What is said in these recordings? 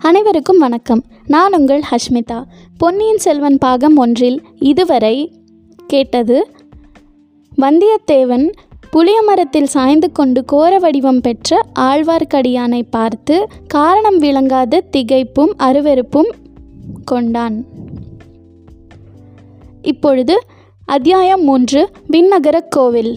அனைவருக்கும் வணக்கம். நான் உங்கள் ஹஷ்மிதா. பொன்னியின் செல்வன் பாகம் ஒன்றில் இதுவரை கேட்டது வந்தியத்தேவன் புளியமரத்தில் சாய்ந்து கொண்டு கோர வடிவம் பெற்ற ஆழ்வார்க்கடியானை பார்த்து காரணம் விளங்காத திகைப்பும் அருவெருப்பும் கொண்டான். இப்பொழுது அத்தியாயம் மூன்று விண்ணகரக் கோவில்.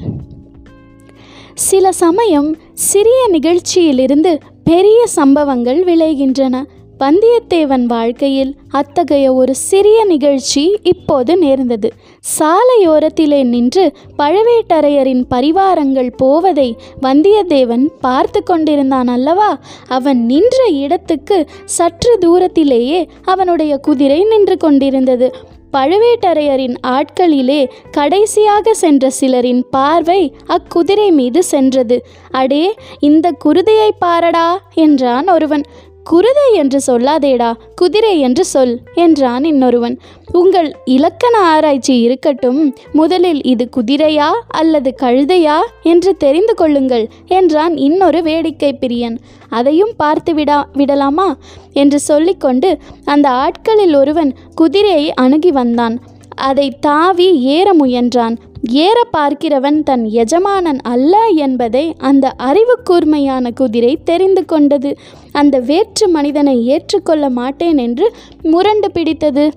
சில சமயம் சிறிய நிகழ்ச்சியிலிருந்து பெரிய சம்பவங்கள் விளைகின்றன. வந்தியத்தேவன் வாழ்க்கையில் அத்தகைய ஒரு சிறிய நிகழ்ச்சி இப்போது நேர்ந்தது. சாலையோரத்திலே நின்று பழவேட்டரையரின் பரிவாரங்கள் போவதை வந்தியத்தேவன் பார்த்து கொண்டிருந்தான் அல்லவா? அவன் நின்ற இடத்துக்கு சற்று தூரத்திலேயே அவனுடைய குதிரை நின்று கொண்டிருந்தது. பழுவேட்டரையரின் ஆட்களிலே கடைசியாக சென்ற சிலரின் பார்வை அக்குதிரை மீது சென்றது. அடே இந்த குருதையை பாரடா என்றான் ஒருவன். குருதை என்று சொல்லாதேடா குதிரை என்று சொல் என்றான் இன்னொருவன். உங்கள் இலக்கண ஆராய்ச்சி இருக்கட்டும் முதலில் இது குதிரையா அல்லது கழுதையா என்று தெரிந்து கொள்ளுங்கள் என்றான் இன்னொரு வேடிக்கை பிரியன். அதையும் பார்த்து விடா விடலாமா? என்று சொல்லிக்கொண்டு அந்த ஆட்களில் ஒருவன் குதிரையை அணுகி வந்தான். அதை தாவி ஏற முயன்றான். ஏற பார்க்கிறவன் தன் எஜமானன் அல்ல என்பதை அந்த அறிவு கூர்மையான குதிரை தெரிந்து கொண்டது. அந்த வேற்று மனிதனை ஏற்றுக்கொள்ள மாட்டேன் என்று முரண்டு பிடித்தது.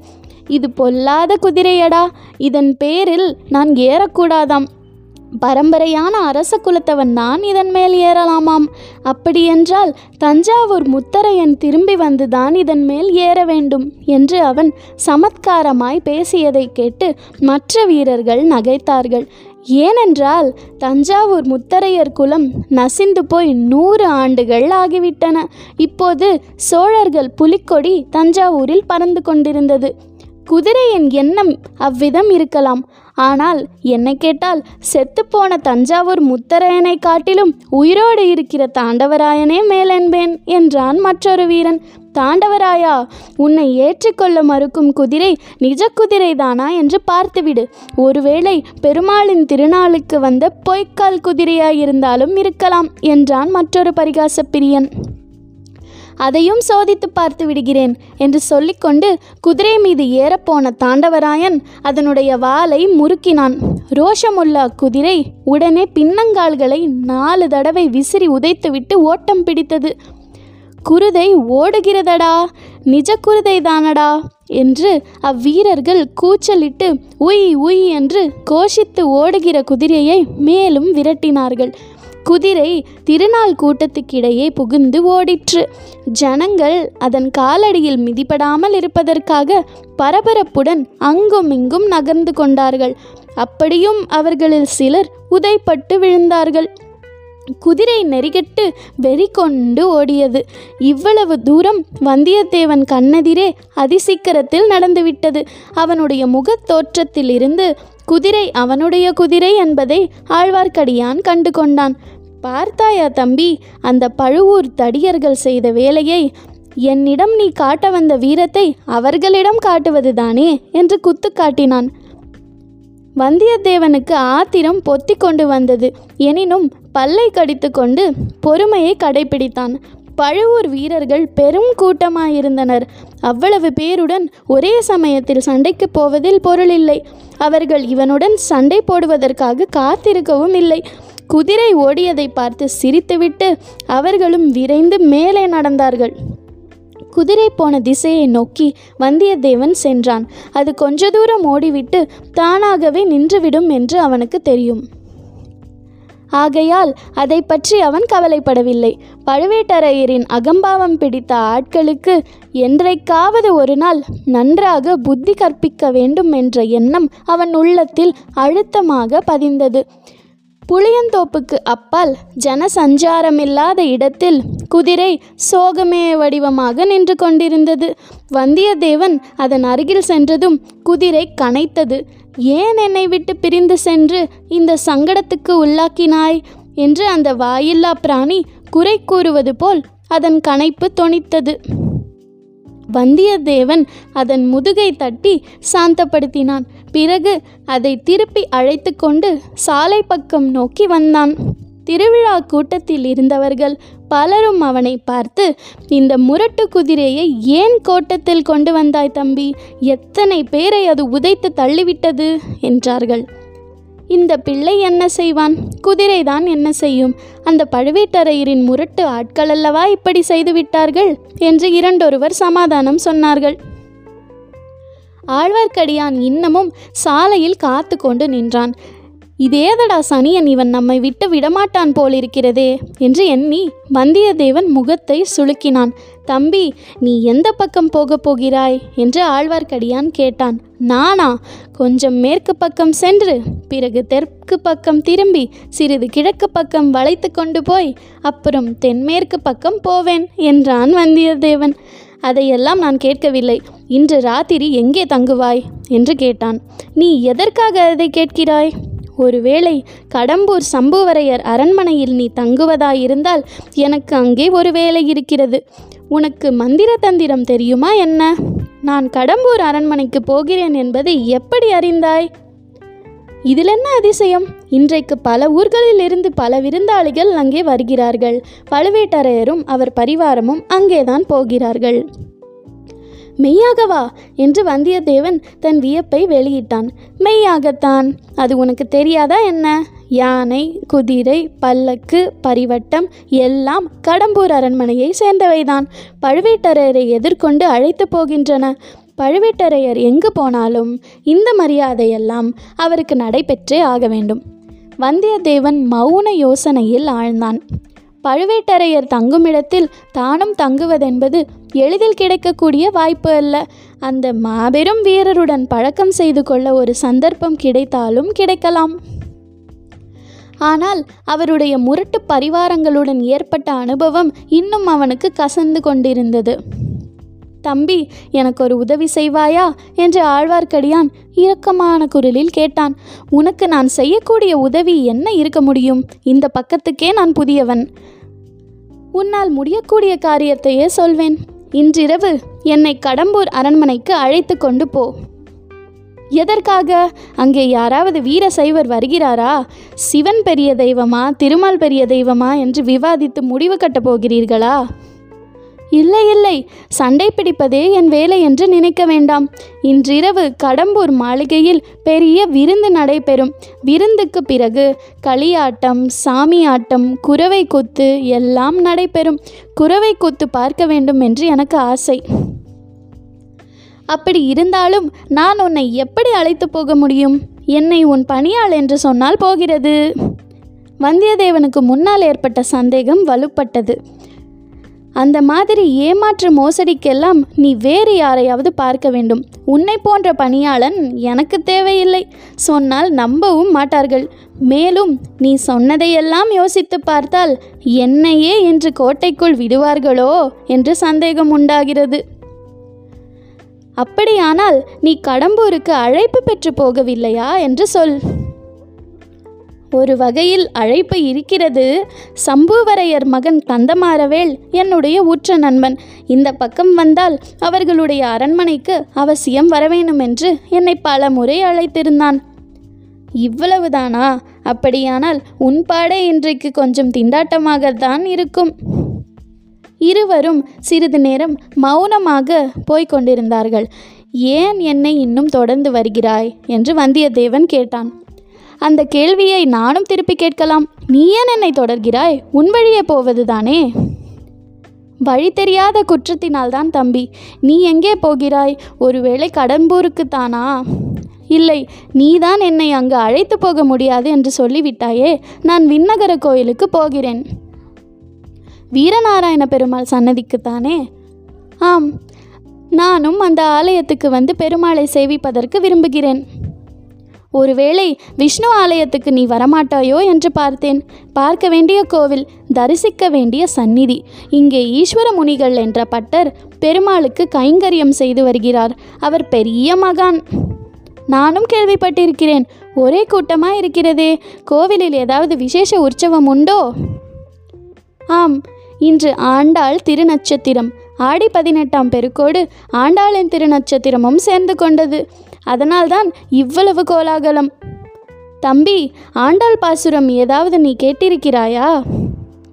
இது பொல்லாத குதிரையடா. இதன் பேரில் நான் ஏறக்கூடாதாம். பரம்பரையான அரச குலத்தவன் நான் இதன் மேல் ஏறலாமாம்? அப்படியென்றால் தஞ்சாவூர் முத்தரையன் திரும்பி வந்துதான் இதன் மேல் ஏற வேண்டும் என்று அவன் சமத்காரமாய் பேசியதை கேட்டு மற்ற வீரர்கள் நகைத்தார்கள். ஏனென்றால் தஞ்சாவூர் முத்தரையர் குலம் நசிந்து போய் நூறு ஆண்டுகள் ஆகிவிட்டன. இப்போது சோழர்கள் புலிக்கொடி தஞ்சாவூரில் பறந்து கொண்டிருந்தது. குதிரையின் எண்ணம் அவ்விதம் இருக்கலாம். ஆனால் என்னை கேட்டால் செத்துப்போன தஞ்சாவூர் முத்தரையனை காட்டிலும் உயிரோடு இருக்கிற தாண்டவராயனே மேலென்பேன் என்றான் மற்றொரு வீரன். தாண்டவராயா உன்னை ஏற்றுக்கொள்ள மறுக்கும் குதிரை நிஜ குதிரைதானா என்று பார்த்துவிடு. ஒருவேளை பெருமாளின் திருநாளுக்கு வந்த பொய்க்கால் குதிரையாயிருந்தாலும் இருக்கலாம் என்றான் மற்றொரு பரிகாச பிரியன் அதையும் சோதித்து பார்த்து விடுகிறேன் என்று சொல்லிக்கொண்டு குதிரை மீது ஏறப்போன தாண்டவராயன் அதனுடைய வாலை முறுக்கினான். ரோஷமுள்ள அக்குதிரை உடனே பின்னங்கால்களை நாலு தடவை விசிறி உதைத்துவிட்டு ஓட்டம் பிடித்தது. குருதை ஓடுகிறதடா? நிஜ குருதை தானடா? என்று அவ்வீரர்கள் கூச்சலிட்டு உய் உய் என்று கோஷித்து ஓடுகிற குதிரையை மேலும் விரட்டினார்கள். குதிரை திருநாள் கூட்டத்துக்கிடையே புகுந்து ஓடிற்று. ஜனங்கள் அதன் காலடியில் மிதிப்படாமல் இருப்பதற்காக பரபரப்புடன் அங்கும் இங்கும் நகர்ந்து கொண்டார்கள். அப்படியும் அவர்களில் சிலர் உதைப்பட்டு விழுந்தார்கள். குதிரை நெறிகட்டு வெறி கொண்டு ஓடியது. இவ்வளவு தூரம் வந்தியத்தேவன் கண்ணெதிரே அதிசீக்கிரத்தில் நடந்துவிட்டது. அவனுடைய முகத் தோற்றத்திலிருந்து குதிரை அவனுடைய குதிரை என்பதை ஆழ்வார்க்கடியான் கண்டு கொண்டான் பார்த்தாயா தம்பி? அந்த பழுவூர் தடியர்கள் செய்த வேலையை என்னிடம் நீ காட்ட வந்த வீரத்தை அவர்களிடம் காட்டுவதுதானே? என்று குத்து காட்டினான். வந்தியத்தேவனுக்கு ஆத்திரம் பொத்தி கொண்டு வந்தது. எனினும் பல்லை கடித்து கொண்டு பொறுமையை கடைபிடித்தான். பழுவூர் வீரர்கள் பெரும் கூட்டமாயிருந்தனர். அவ்வளவு பேருடன் ஒரே சமயத்தில் சண்டைக்கு போவதில் பொருள் இல்லை அவர்கள் இவனுடன் சண்டை போடுவதற்காக காத்திருக்கவும் இல்லை. குதிரை ஓடியதை பார்த்து சிரித்துவிட்டு அவர்களும் விரைந்து மேலே நடந்தார்கள். குதிரை போன திசையை நோக்கி வந்தியத்தேவன் சென்றான். அது கொஞ்ச தூரம் ஓடிவிட்டு தானாகவே நின்றுவிடும் என்று அவனுக்கு தெரியும். ஆகையால் அதை பற்றி அவன் கவலைப்படவில்லை. பழுவேட்டரையரின் அகம்பாவம் பிடித்த ஆட்களுக்கு என்றைக்காவது ஒரு நாள் நன்றாக புத்தி கற்பிக்க வேண்டும் என்ற எண்ணம் அவன் உள்ளத்தில் அழுத்தமாக பதிந்தது. புளியந்தோப்புக்கு அப்பால் ஜனசஞ்சாரமில்லாத இடத்தில் குதிரை சோகமே வடிவமாக நின்று கொண்டிருந்தது. வந்தியத்தேவன் அதன் அருகில் சென்றதும் குதிரை கனைத்தது. ஏன் என்னை விட்டு பிரிந்து சென்று இந்த சங்கடத்துக்கு உள்ளாக்கினாய்? என்று அந்த வாயில்லா பிராணி குறை கூறுவது போல் அதன் கனைப்பு தொனித்தது. வந்தியத்தேவன் அதன் முதுகை தட்டி சாந்தப்படுத்தினான். பிறகு அதை திருப்பி அழைத்து கொண்டு சாலை பக்கம் நோக்கி வந்தான். திருவிழா கூட்டத்தில் இருந்தவர்கள் பலரும் அவனை பார்த்து இந்த முரட்டு குதிரையை ஏன் கோட்டத்தில் கொண்டு வந்தாய் தம்பி? எத்தனை பேரை அது உதைத்து தள்ளிவிட்டது? என்றார்கள். இந்த பிள்ளை என்ன செய்வான்? குதிரைதான் என்ன செய்யும்? அந்த பழுவேட்டரையரின் முரட்டு ஆட்கள் அல்லவா இப்படி செய்து விட்டார்கள்? என்று இரண்டொருவர் சமாதானம் சொன்னார்கள். ஆழ்வார்க்கடியான் இன்னமும் சாலையில் காத்து கொண்டு நின்றான். இதேதடா சனியன் இவன் நம்மை விட்டு விடமாட்டான் போலிருக்கிறதே என்று எண்ணி வந்தியத்தேவன் முகத்தை சுளுக்கினான். தம்பி நீ எந்த பக்கம் போகப் போகிறாய்? என்று ஆழ்வார்க்கடியான் கேட்டான். நானா? கொஞ்சம் மேற்கு பக்கம் சென்று பிறகு தெற்கு பக்கம் திரும்பி சிறிது கிழக்கு பக்கம் வளைத்து கொண்டு போய் அப்புறம் தென்மேற்கு பக்கம் போவேன் என்றான் வந்தியத்தேவன். அதையெல்லாம் நான் கேட்கவில்லை. இன்று ராத்திரி எங்கே தங்குவாய்? என்று கேட்டான். நீ எதற்காக அதை கேட்கிறாய்? ஒருவேளை கடம்பூர் சம்புவரையர் அரண்மனையில் நீ தங்குவதாயிருந்தால் எனக்கு அங்கே ஒரு வேலை இருக்கிறது. உனக்கு மந்திர தந்திரம் தெரியுமா என்ன? நான் கடம்பூர் அரண்மனைக்கு போகிறேன் என்பதை எப்படி அறிந்தாய்? இதில் என்ன அதிசயம்? இன்றைக்கு பல ஊர்களில் இருந்து பல விருந்தாளிகள் அங்கே வருகிறார்கள். பழுவேட்டரையரும் அவர் பரிவாரமும் அங்கேதான் போகிறார்கள். மெய்யாகவா? என்று வந்தியத்தேவன் தன் வியப்பை வெளியிட்டான். மெய்யாகத்தான். அது உனக்கு தெரியாதா என்ன? யானை குதிரை பல்லக்கு பரிவட்டம் எல்லாம் கடம்பூர் அரண்மனையை சேர்ந்தவைதான். பழுவேட்டரையரை எதிர்கொண்டு அழைத்து போகின்றன. பழுவேட்டரையர் எங்கு போனாலும் இந்த மரியாதையெல்லாம் அவருக்கு நடைபெற்றே ஆக வேண்டும். வந்தியத்தேவன் மௌன யோசனையில் ஆழ்ந்தான். பழுவேட்டரையர் தங்குமிடத்தில் தானும் தங்குவதென்பது எளிதில் கிடைக்கக்கூடிய வாய்ப்பு அல்ல. அந்த மாபெரும் வீரருடன் பழக்கம் செய்து கொள்ள ஒரு சந்தர்ப்பம் கிடைத்தாலும் கிடைக்கலாம். ஆனால் அவருடைய முரட்டு பரிவாரங்களுடன் ஏற்பட்ட அனுபவம் இன்னும் அவனுக்கு கசந்து கொண்டிருந்தது. தம்பி எனக்கு ஒரு உதவி செய்வாயா? என்று ஆழ்வார்க்கடியான் இரக்கமான குரலில் கேட்டான். உனக்கு நான் செய்யக்கூடிய உதவி என்ன இருக்க முடியும்? இந்த பக்கத்துக்கே நான் புதியவன். உன்னால் முடியக்கூடிய காரியத்தையே சொல்வேன். இன்றிரவு என்னை கடம்பூர் அரண்மனைக்கு அழைத்து கொண்டு போ. எதற்காக? அங்கே யாராவது வீர சைவர் வருகிறாரா? சிவன் பெரிய தெய்வமா திருமால் பெரிய தெய்வமா என்று விவாதித்து முடிவு கட்டப் போகிறீர்களா? இல்லை இல்லை. சண்டை பிடிப்பதே என் வேலை என்று நினைக்க வேண்டாம். இன்றிரவு கடம்பூர் மாளிகையில் பெரிய விருந்து நடைபெறும். விருந்துக்கு பிறகு களியாட்டம் சாமியாட்டம் குறவை கூத்து எல்லாம் நடைபெறும். குறவை கூத்து பார்க்க வேண்டும் என்று எனக்கு ஆசை. அப்படி இருந்தாலும் நான் உன்னை எப்படி அழைத்து போக முடியும்? என்னை உன் பணியாள் என்று சொன்னால் போகிறது. வந்தியத்தேவனுக்கு முன்னால் ஏற்பட்ட சந்தேகம் வலுப்பட்டது. அந்த மாதிரி ஏமாற்று மோசடிக்கெல்லாம் நீ வேறு யாரையாவது பார்க்க வேண்டும். உன்னை போன்ற பணியாளன் எனக்கு தேவையில்லை. சொன்னால் நம்பவும் மாட்டார்கள். மேலும் நீ சொன்னதையெல்லாம் யோசித்து பார்த்தால் என்னையே இன்று கோட்டைக்குள் விடுவார்களோ என்று சந்தேகம் உண்டாகிறது. அப்படியானால் நீ கடம்பூருக்கு அழைப்பு பெற்று போகவில்லையா என்று சொல். ஒரு வகையில் அழைப்பு இருக்கிறது. சம்புவரையர் மகன் கந்தமாரவேல் என்னுடைய உற்ற நண்பன். இந்த பக்கம் வந்தால் அவர்களுடைய அரண்மனைக்கு அவசியம் வரவேணும் என்று என்னை பல முறை அழைத்திருந்தான். இவ்வளவுதானா? அப்படியானால் உன் பாடே இன்றைக்கு கொஞ்சம் திண்டாட்டமாகத்தான் இருக்கும். இருவரும் சிறிது நேரம் மௌனமாக போய்க் கொண்டிருந்தார்கள். ஏன் என்னை இன்னும் தொடர்ந்து வருகிறாய்? என்று வந்தியத்தேவன் கேட்டான். அந்த கேள்வியை நானும் திருப்பி கேட்கலாம். நீ ஏன் என்னை தொடர்கிறாய்? உன் வழியே போவதுதானே? வழி தெரியாத குற்றத்தினால்தான் தம்பி. நீ எங்கே போகிறாய்? ஒருவேளை கடம்பூருக்குத்தானா இல்லை நீதான் என்னை அங்கு அழைத்து போக முடியாது என்று சொல்லிவிட்டாயே. நான் விண்ணகர கோயிலுக்கு போகிறேன். வீரநாராயண பெருமாள் சன்னதிக்குத்தானே? ஆம் நானும் அந்த ஆலயத்துக்கு வந்து பெருமாளை சேவிப்பதற்கு விரும்புகிறேன். ஒருவேளை விஷ்ணு ஆலயத்துக்கு நீ வரமாட்டாயோ என்று பார்த்தேன். பார்க்க வேண்டிய கோவில் தரிசிக்க வேண்டிய சந்நிதி. இங்கே ஈஸ்வர முனிகள் என்ற பட்டர் பெருமாளுக்கு கைங்கரியம் செய்து வருகிறார். அவர் பெரிய மகான். நானும் கேள்விப்பட்டிருக்கிறேன். ஒரே கூட்டமாக இருக்கிறதே. கோவிலில் ஏதாவது விசேஷ உற்சவம் உண்டோ? ஆம் இன்று ஆண்டாள் திருநட்சத்திரம். ஆடி பதினெட்டாம் பெருக்கோடு ஆண்டாளின் திருநட்சத்திரமும் சேர்ந்து கொண்டது. அதனால்தான் இவ்வளவு கோலாகலம். தம்பி ஆண்டாள் பாசுரம் ஏதாவது நீ கேட்டிருக்கிறாயா?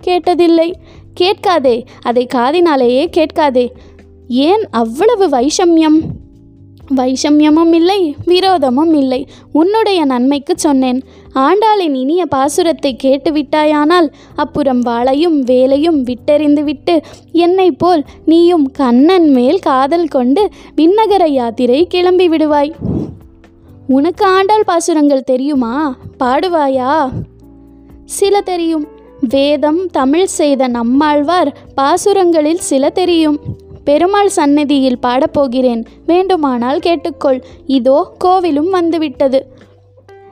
கேட்டதில்லை. கேட்காதே அதை காதினாலேயே கேட்காதே. ஏன் அவ்வளவு வைஷமியம்? வைஷமியமும் இல்லை விரோதமும் இல்லை உன்னுடைய நன்மைக்கு சொன்னேன். ஆண்டாளின் இனிய பாசுரத்தை கேட்டு விட்டாயானால் அப்புறம் வாளையும் வேலையும் விட்டெறிந்து விட்டு என்னைப் போல் நீயும் கண்ணன் மேல் காதல் கொண்டு விண்ணகர யாத்திரை கிளம்பி விடுவாய் உனக்கு ஆண்டாள் பாசுரங்கள் தெரியுமா? பாடுவாயா? சில தெரியும். வேதம் தமிழ் செய்த நம்மாழ்வார் பாசுரங்களில் சில தெரியும். பெருமாள் சந்நிதியில் பாடப்போகிறேன். வேண்டுமானால் கேட்டுக்கொள். இதோ கோவிலும் வந்துவிட்டது.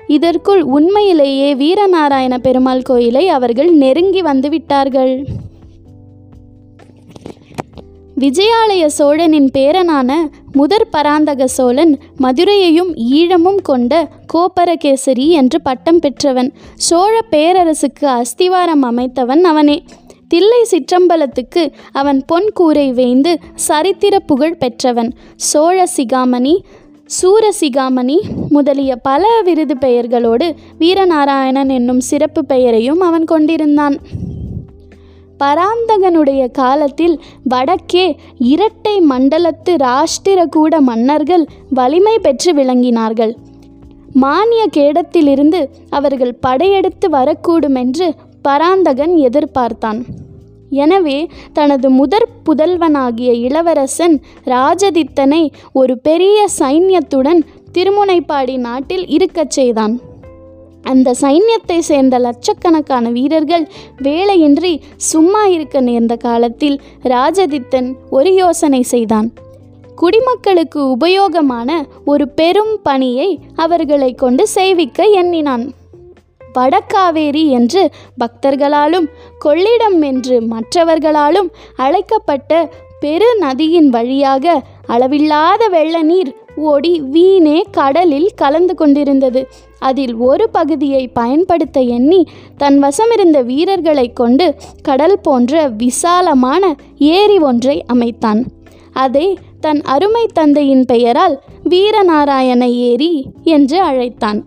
இதற்குள் உண்மையிலேயே வீரநாராயண பெருமாள் கோயிலை அவர்கள் நெருங்கி வந்து விட்டார்கள் விஜயாலய சோழனின் பேரனான முதற் பராந்தக சோழன் மதுரையையும் ஈழமும் கொண்ட கோப்பரகேசரி என்று பட்டம் பெற்றவன். சோழ பேரரசுக்கு அஸ்திவாரம் அமைத்தவன் அவனே. தில்லை சிற்றம்பலத்துக்கு அவன் பொன் கூரை வேய்ந்து சரித்திர புகழ் பெற்றவன். சோழ சிகாமணி சூரசிகாமணி முதலிய பல விருது பெயர்களோடு வீரநாராயணன் என்னும் சிறப்பு பெயரையும் அவன் கொண்டிருந்தான். பராந்தகனுடைய காலத்தில் வடக்கே இரட்டை மண்டலத்து ராஷ்டிரகூட மன்னர்கள் வலிமை பெற்று விளங்கினார்கள். மானிய கேடத்திலிருந்து அவர்கள் படையெடுத்து வரக்கூடும் என்று பராந்தகன் எதிர்பார்த்தான். எனவே தனது முதற் புதல்வனாகிய இளவரசன் ராஜதித்தனை ஒரு பெரிய சைன்யத்துடன் திருமுனைப்பாடி நாட்டில் இருக்கச் செய்தான். அந்த சைன்யத்தை சேர்ந்த லட்சக்கணக்கான வீரர்கள் வேலையின்றி சும்மா இருக்க நேர்ந்த காலத்தில் ராஜதித்தன் ஒரு யோசனை செய்தான். குடிமக்களுக்கு உபயோகமான ஒரு பெரும் பணியை அவர்களை கொண்டு செய்விக்க எண்ணினான். வடக்காவேரி என்று பக்தர்களாலும் கொள்ளிடம் என்று மற்றவர்களாலும் அழைக்கப்பட்ட பெரு நதியின் வழியாக அளவில்லாத வெள்ள நீர் ஓடி வீணே கடலில் கலந்து கொண்டிருந்தது. அதில் ஒரு பகுதியை பயன்படுத்த எண்ணி தன் வசமிருந்த வீரர்களை கொண்டு கடல் போன்ற விசாலமான ஏரி ஒன்றை அமைத்தான். அதை தன் அருமை தந்தையின் பெயரால் வீரநாராயண ஏரி என்று அழைத்தான்.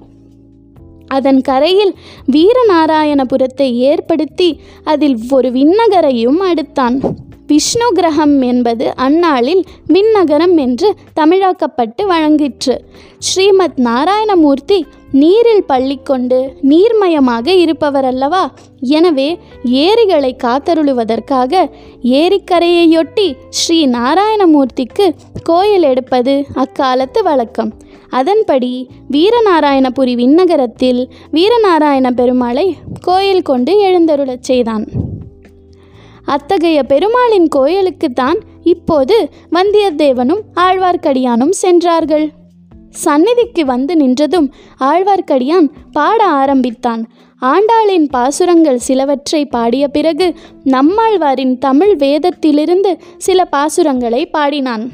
அதன் கரையில் வீரநாராயணபுரத்தை ஏற்படுத்தி அதில் ஒரு விண்ணகரையும் அடுத்தான். விஷ்ணு கிரகம் என்பது அந்நாளில் விண்ணகரம் என்று தமிழாக்கப்பட்டு வழங்கிற்று. ஸ்ரீமத் நாராயணமூர்த்தி நீரில் பள்ளிக்கொண்டு நீர்மயமாக இருப்பவர் அல்லவா எனவே ஏரிகளை காத்தருளுவதற்காக ஏரிக்கரையையொட்டி ஸ்ரீ நாராயணமூர்த்திக்கு கோயில் எடுப்பது அக்காலத்து வழக்கம். அதன்படி வீரநாராயணபுரி விண்ணகரத்தில் வீரநாராயண பெருமாளை கோயில் கொண்டு எழுந்தருளச் செய்தான். அத்தகைய பெருமாளின் கோயிலுக்குத்தான் இப்போது வந்தியத்தேவனும் ஆழ்வார்க்கடியானும் சென்றார்கள். சந்நிதிக்கு வந்து நின்றதும் ஆழ்வார்க்கடியான் பாட ஆரம்பித்தான். ஆண்டாளின் பாசுரங்கள் சிலவற்றை பாடிய பிறகு நம்மாழ்வாரின் தமிழ் வேதத்திலிருந்து சில பாசுரங்களை பாடினான்.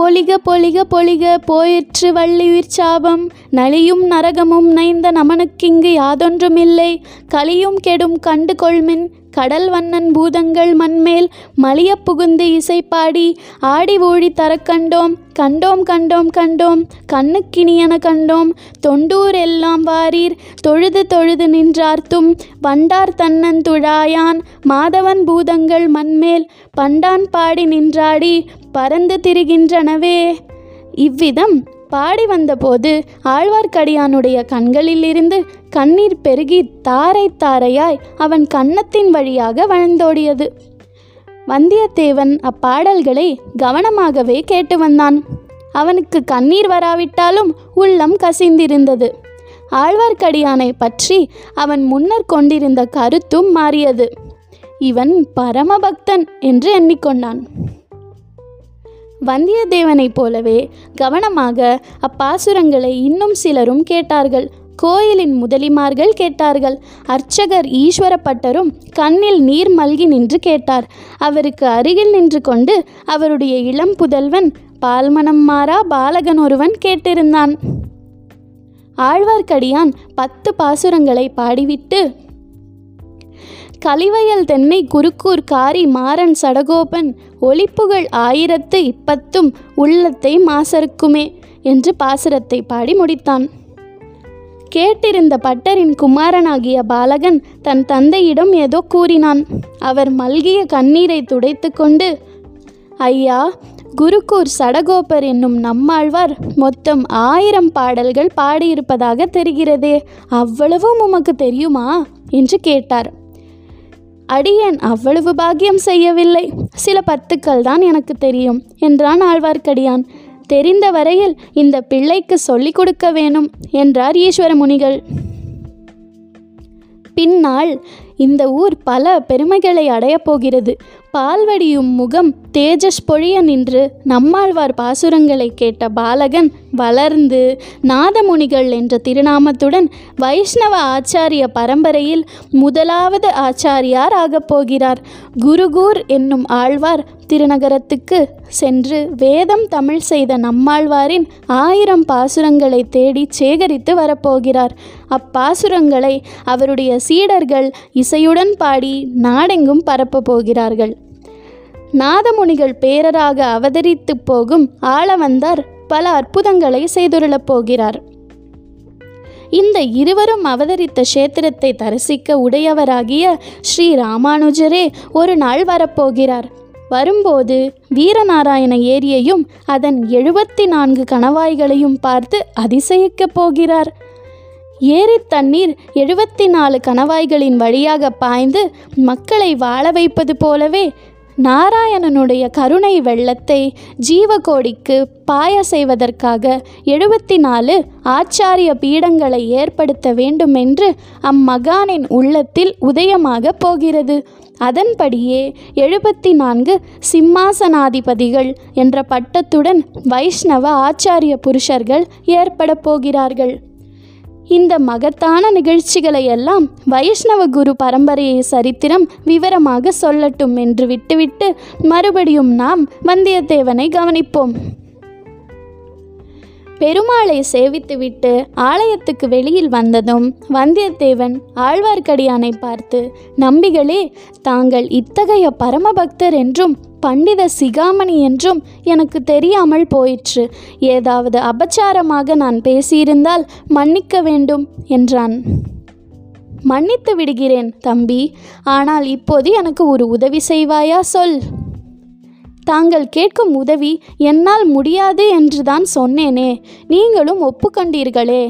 பொலிக பொலிக பொலிக போயிற்று வள்ளியுயிர் சாபம். நலியும் நரகமும் நைந்த நமனுக்கிங்கு யாதொன்றுமில்லை. கலியும் கெடும் கண்டு கொள்மின் கடல் வண்ணன் பூதங்கள் மண்மேல் மலிய புகுந்து இசைப்பாடி. ஆடி ஊழி தரக்கண்டோம் கண்டோம் கண்டோம் கண்டோம் கண்டோம் கண்ணுக்கினியன கண்டோம். தொண்டூர் எல்லாம் வாரீர் தொழுது தொழுது நின்றார்த்தும். வண்டார் தன்னன் துழாயான் மாதவன் பூதங்கள் மண்மேல் பண்டான் பாடி நின்றாடி. பறந்து திரிகின்றனவே. இவ்விதம் பாடி வந்தபோது ஆழ்வார்க்கடியானுடைய கண்களிலிருந்து கண்ணீர் பெருகி தாரை தாரையாய் அவன் கன்னத்தின் வழியாக வழிந்தோடியது. வந்தியத்தேவன் அப்பாடல்களை கவனமாகவே கேட்டு வந்தான். அவனுக்கு கண்ணீர் வராவிட்டாலும் உள்ளம் கசிந்திருந்தது. ஆழ்வார்க்கடியானை பற்றி அவன் முன்னர் கொண்டிருந்த கருத்தும் மாறியது. இவன் பரமபக்தன் என்று எண்ணிக்கொண்டான். வந்தியத்தேவனைப் போலவே கவனமாக அப்பாசுரங்களை இன்னும் சிலரும் கேட்டார்கள். கோயிலின் முதலிமார்கள் கேட்டார்கள். அர்ச்சகர் ஈஸ்வரப்பட்டரும் கண்ணில் நீர் மல்கி நின்று கேட்டார். அவருக்கு அருகில் நின்று கொண்டு அவருடைய இளம் புதல்வன் பால்மனம் மாறா பாலகன் ஒருவன் கேட்டிருந்தான். ஆழ்வார்க்கடியான் பத்து பாசுரங்களை பாடிவிட்டு கலிவயல் தென்னை குறுக்கூர் காரி மாறன் சடகோபன் ஒளிப்புகள் ஆயிரத்து இப்பத்தும் உள்ளத்தை மாசறுக்குமே என்று பாசுரத்தை பாடி முடித்தான். கேட்டிருந்த பட்டரின் குமாரனாகிய பாலகன் தன் தந்தையிடம் ஏதோ கூறினான். அவர் மல்கிய கண்ணீரை துடைத்துக்கொண்டு ஐயா குருக்கூர் சடகோபர் என்னும் நம்மாழ்வார் மொத்தம் ஆயிரம் பாடல்கள் பாடியிருப்பதாக தெரிகிறதே அவ்வளவும் உமக்கு தெரியுமா? என்று கேட்டார். அடியேன் அவ்வளவு பாக்கியம் செய்யவில்லை. சில பத்துக்கள் தான் எனக்கு தெரியும் என்றான் ஆழ்வார்க்கடியான். தெரிந்த வரையில் இந்த பிள்ளைக்கு சொல்லிக் கொடுக்க வேணும் என்றார் ஈஸ்வர முனிகள் பின்னால் இந்த ஊர் பல பெருமைகளை அடையப் போகிறது. பால்வடியும் முகம் தேஜஸ் பொழிய நின்று நம்மாழ்வார் பாசுரங்களை கேட்ட பாலகன் வளர்ந்து நாதமுனிகள் என்ற திருநாமத்துடன் வைஷ்ணவ ஆச்சாரிய பரம்பரையில் முதலாவது ஆச்சாரியார் ஆகப் போகிறார். குருகூர் என்னும் ஆழ்வார் திருநகரத்துக்கு சென்று வேதம் தமிழ் செய்த நம்மாழ்வாரின் ஆயிரம் பாசுரங்களை தேடி சேகரித்து வரப்போகிறார். அப்பாசுரங்களை அவருடைய சீடர்கள் இசையுடன் பாடி நாடெங்கும் பரப்பப் போகிறார்கள். நாதமுனிகள் பேரராக அவதரித்து போகும் ஆளவந்தார் பல அற்புதங்களை செய்துருளப் போகிறார். இந்த இருவரும் அவதரித்த கஷேத்திரத்தை தரிசிக்க உடையவராகிய ஸ்ரீ ராமானுஜரே ஒரு நாள் வரப்போகிறார். வரும்போது வீரநாராயண ஏரியையும் அதன் எழுபத்தி நான்கு கணவாய்களையும் பார்த்து அதிசயிக்கப் போகிறார். ஏரி தண்ணீர் எழுபத்தி நாலு கணவாய்களின் வழியாக பாய்ந்து மக்களை வாழ வைப்பது போலவே நாராயணனுடைய கருணை வெள்ளத்தை ஜீவகோடிக்கு பாய செய்வதற்காக எழுபத்தி நாலு ஆச்சாரிய பீடங்களை ஏற்படுத்த வேண்டுமென்று அம்மகானின் உள்ளத்தில் உதயமாக போகிறது. அதன்படியே எழுபத்தி நான்கு சிம்மாசனாதிபதிகள் என்ற பட்டத்துடன் வைஷ்ணவ ஆச்சாரிய புருஷர்கள் ஏற்பட போகிறார்கள். இந்த மகத்தான நிகழ்ச்சிகளை எல்லாம் வைஷ்ணவ குரு பரம்பரையை சரித்திரம் விவரமாக சொல்லட்டும் என்று விட்டுவிட்டு மறுபடியும் நாம் வந்தியத்தேவனை கவனிப்போம். பெருமாளை சேவித்துவிட்டு ஆலயத்துக்கு வெளியில் வந்ததும் வந்தியத்தேவன் ஆழ்வார்க்கடியானை பார்த்து நம்பிகளே தாங்கள் இத்தகைய பரமபக்தர் என்றும் பண்டித சிகாமணி என்றும் எனக்கு தெரியாமல் போயிற்று. ஏதாவது அபச்சாரமாக நான் பேசியிருந்தால் மன்னிக்க வேண்டும் என்றான். மன்னித்து விடுகிறேன் தம்பி. ஆனால் இப்போது எனக்கு ஒரு உதவி செய்வாயா சொல். தாங்கள் கேட்கும் உதவி என்னால் முடியாது என்றுதான் சொன்னேனே. நீங்களும் ஒப்புக்கொண்டீர்களே.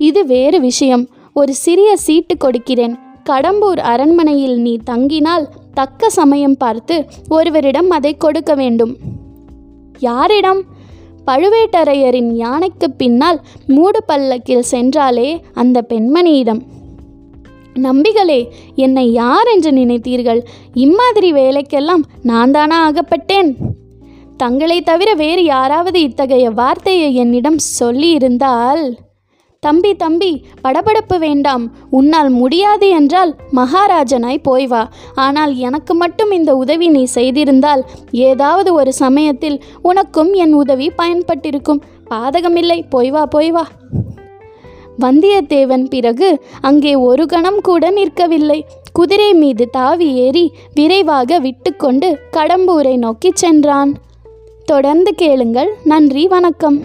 இது வேறு விஷயம். ஒரு சிறிய சீட்டு கொடுக்கிறேன். கடம்பூர் அரண்மனையில் நீ தங்கினால் தக்க சமயம் பார்த்து ஒருவரிடம் அதை கொடுக்க வேண்டும். யாரிடம்? பழுவேட்டரையரின் யானைக்கு பின்னால் மூடு பல்லக்கில் சென்றாலே அந்த பெண்மணியிடம். நம்பிகளே என்னை யார் என்று நினைத்தீர்கள்? இம்மாதிரி வேலைக்கெல்லாம் நான் தானா ஆகப்பட்டேன்? தங்களை தவிர வேறு யாராவது இத்தகைய வார்த்தையை என்னிடம் சொல்லியிருந்தால் தம்பி தம்பி படபடப்பு வேண்டாம். உன்னால் முடியாது என்றால் மகாராஜனாய் போய் வா. ஆனால் எனக்கு மட்டும் இந்த உதவி நீ செய்திருந்தால் ஏதாவது ஒரு சமயத்தில் உனக்கும் என் உதவி பயன்பட்டிருக்கும். பாதகமில்லை. போய் வா போய் வா. வந்தியத்தேவன் பிறகு அங்கே ஒரு கணம் கூட நிற்கவில்லை. குதிரை மீது தாவி ஏறி விரைவாக விட்டுக்கொண்டு கடம்பூரை நோக்கிச் சென்றான். தொடர்ந்து கேளுங்கள். நன்றி வணக்கம்.